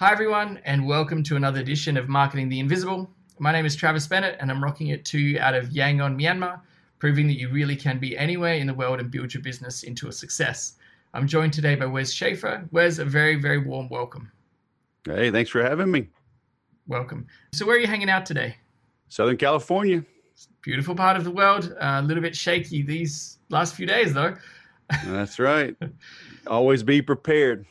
Hi, everyone, and welcome to another edition of Marketing the Invisible. My name is Travis Bennett, and I'm rocking it to you out of Yangon, Myanmar, proving that you really can be anywhere in the world and build your business into a success. I'm joined today by Wes Schaeffer. Wes, a very, very warm welcome. Hey, thanks for having me. Welcome. So, where are you hanging out today? Southern California. Beautiful part of the world. Uh, a little bit shaky these last few days, though. That's right. Always be prepared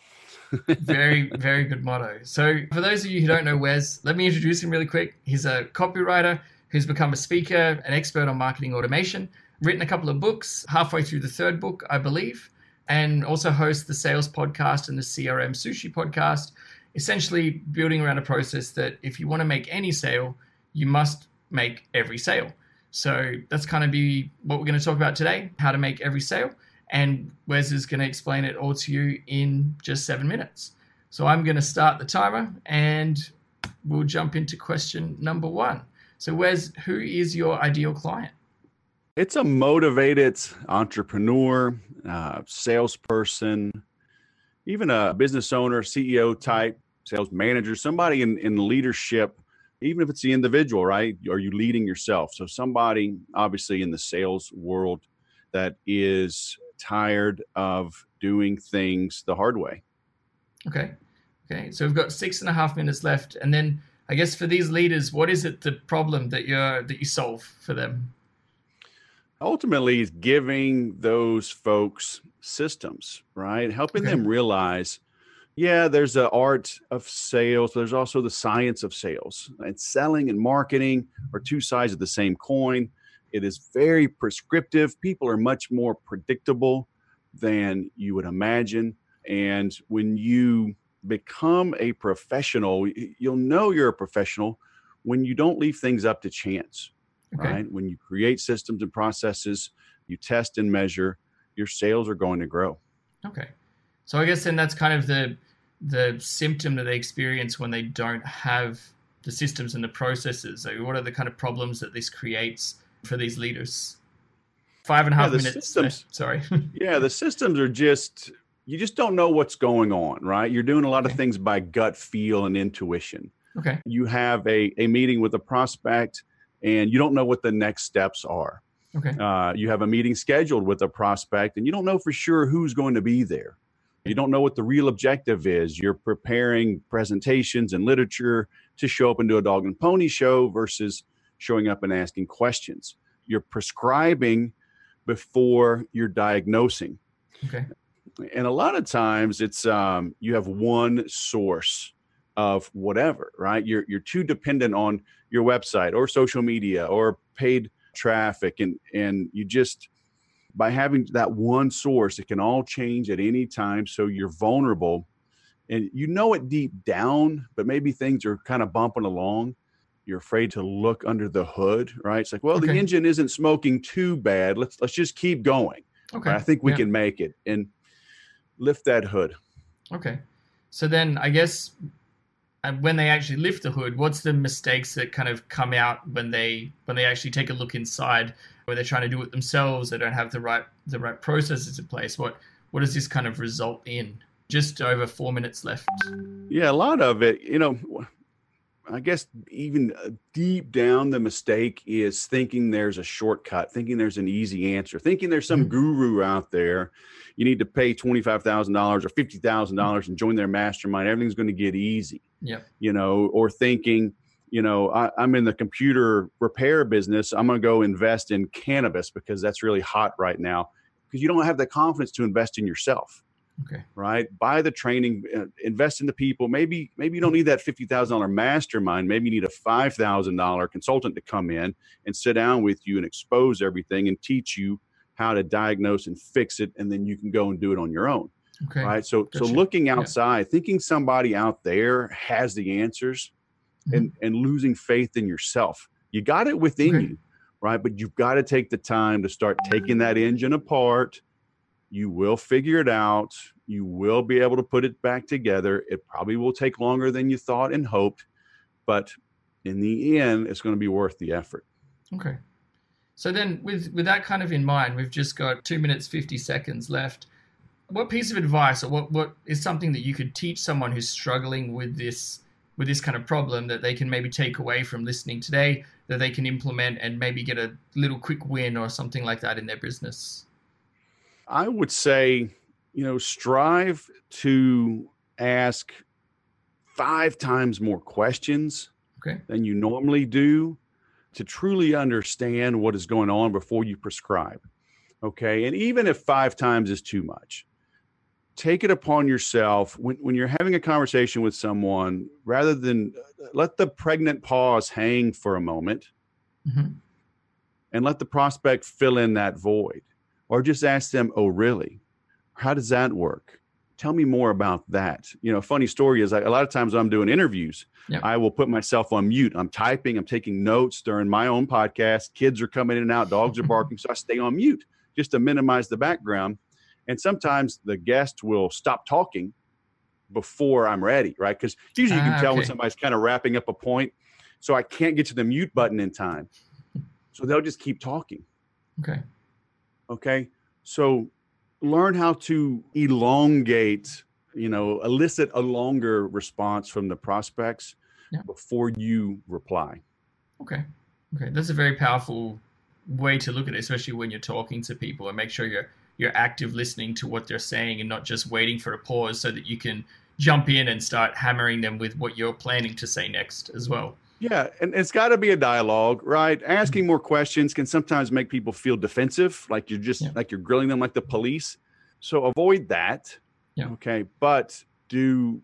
very, very good motto. So, for those of you who don't know Wes, let me introduce him really quick. He's a copywriter who's become a speaker, an expert on marketing automation, written a couple of books, halfway through the third book, I believe, and also hosts the Sales Podcast and the CRM Sushi Podcast, essentially building around a process that if you want to make any sale, you must make every sale. So, that's kind of be what we're going to talk about today how to make every sale and Wes is going to explain it all to you in just seven minutes. So I'm going to start the timer and we'll jump into question number one. So, Wes, who is your ideal client? It's a motivated entrepreneur, uh, salesperson, even a business owner, CEO type, sales manager, somebody in, in leadership, even if it's the individual, right? Are you leading yourself? So, somebody obviously in the sales world that is tired of doing things the hard way. Okay. Okay. So we've got six and a half minutes left. And then I guess for these leaders, what is it the problem that you're that you solve for them? Ultimately is giving those folks systems, right? Helping okay. them realize, yeah, there's the art of sales, there's also the science of sales. And selling and marketing are two sides of the same coin. It is very prescriptive. People are much more predictable than you would imagine. And when you become a professional, you'll know you're a professional when you don't leave things up to chance, okay. right? When you create systems and processes, you test and measure, your sales are going to grow. Okay. So I guess then that's kind of the the symptom that they experience when they don't have the systems and the processes. So what are the kind of problems that this creates for these leaders. Five and a half yeah, minutes. Systems, sorry. yeah, the systems are just you just don't know what's going on, right? You're doing a lot okay. of things by gut feel and intuition. Okay. You have a, a meeting with a prospect and you don't know what the next steps are. Okay. Uh, you have a meeting scheduled with a prospect and you don't know for sure who's going to be there. You don't know what the real objective is. You're preparing presentations and literature to show up and do a dog and pony show versus showing up and asking questions. You're prescribing before you're diagnosing. Okay. And a lot of times it's um, you have one source of whatever, right? You're you're too dependent on your website or social media or paid traffic, and and you just by having that one source, it can all change at any time. So you're vulnerable, and you know it deep down, but maybe things are kind of bumping along you're afraid to look under the hood, right? It's like, well, okay. the engine isn't smoking too bad. Let's let's just keep going. Okay. I think we yeah. can make it and lift that hood. Okay. So then I guess when they actually lift the hood, what's the mistakes that kind of come out when they when they actually take a look inside, where they're trying to do it themselves, they don't have the right the right processes in place. What what does this kind of result in? Just over four minutes left. Yeah, a lot of it. You know, I guess even uh, deep down, the mistake is thinking there's a shortcut, thinking there's an easy answer, thinking there's some mm-hmm. guru out there. You need to pay twenty five thousand dollars or fifty thousand dollars and join their mastermind. Everything's going to get easy. Yeah. You know, or thinking, you know, I, I'm in the computer repair business. I'm going to go invest in cannabis because that's really hot right now. Because you don't have the confidence to invest in yourself. Okay. Right. Buy the training, uh, invest in the people. Maybe maybe you don't need that fifty thousand dollar mastermind. Maybe you need a five thousand dollar consultant to come in and sit down with you and expose everything and teach you how to diagnose and fix it, and then you can go and do it on your own. Okay. Right. So gotcha. so looking outside, yeah. thinking somebody out there has the answers, mm-hmm. and and losing faith in yourself. You got it within okay. you, right? But you've got to take the time to start taking that engine apart you will figure it out. You will be able to put it back together. It probably will take longer than you thought and hoped, but in the end, it's going to be worth the effort. Okay. So then, with with that kind of in mind, we've just got two minutes fifty seconds left. what piece of advice or what, what is something that you could teach someone who's struggling with this with this kind of problem that they can maybe take away from listening today that they can implement and maybe get a little quick win or something like that in their business? I would say, you know, strive to ask five times more questions okay. than you normally do to truly understand what is going on before you prescribe. Okay. And even if five times is too much, take it upon yourself when, when you're having a conversation with someone rather than uh, let the pregnant pause hang for a moment mm-hmm. and let the prospect fill in that void or just ask them oh really how does that work tell me more about that you know funny story is I, a lot of times when i'm doing interviews yep. i will put myself on mute i'm typing i'm taking notes during my own podcast kids are coming in and out dogs are barking so i stay on mute just to minimize the background and sometimes the guest will stop talking before I'm ready, right? Because usually you can ah, tell okay. when somebody's kind of wrapping up a point. So I can't get to the mute button in time. So they'll just keep talking. Okay. Okay. So learn how to elongate, you know, elicit a longer response from the prospects yeah. before you reply. Okay. Okay. That's a very powerful way to look at it, especially when you're talking to people and make sure you're you're active listening to what they're saying and not just waiting for a pause so that you can jump in and start hammering them with what you're planning to say next as well. Yeah, and it's got to be a dialogue, right? Asking more questions can sometimes make people feel defensive, like you're just yeah. like you're grilling them like the police. So avoid that. Yeah. Okay, but do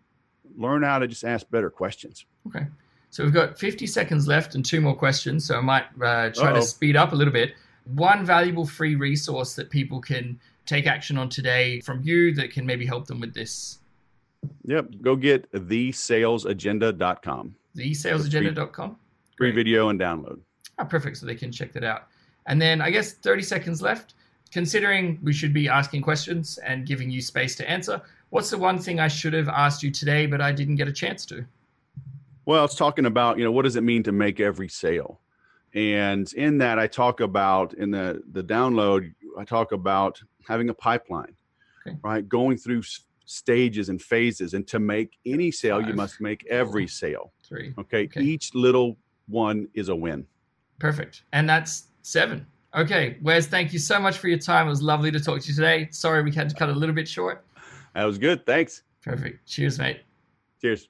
learn how to just ask better questions. Okay. So we've got 50 seconds left and two more questions. So I might uh, try Uh-oh. to speed up a little bit one valuable free resource that people can take action on today from you that can maybe help them with this? Yep. Go get thesalesagenda.com. Thesalesagenda.com. Free video and download. Oh, perfect. So they can check that out. And then I guess 30 seconds left. Considering we should be asking questions and giving you space to answer, what's the one thing I should have asked you today, but I didn't get a chance to? Well, it's talking about, you know, what does it mean to make every sale? and in that i talk about in the the download i talk about having a pipeline okay. right going through stages and phases and to make any sale Five, you must make every sale. Three. Okay? okay. each little one is a win. Perfect. And that's seven. Okay wes thank you so much for your time. It was lovely to talk to you today. Sorry we had to cut a little bit short. That was good. Thanks. Perfect. Cheers mate. Cheers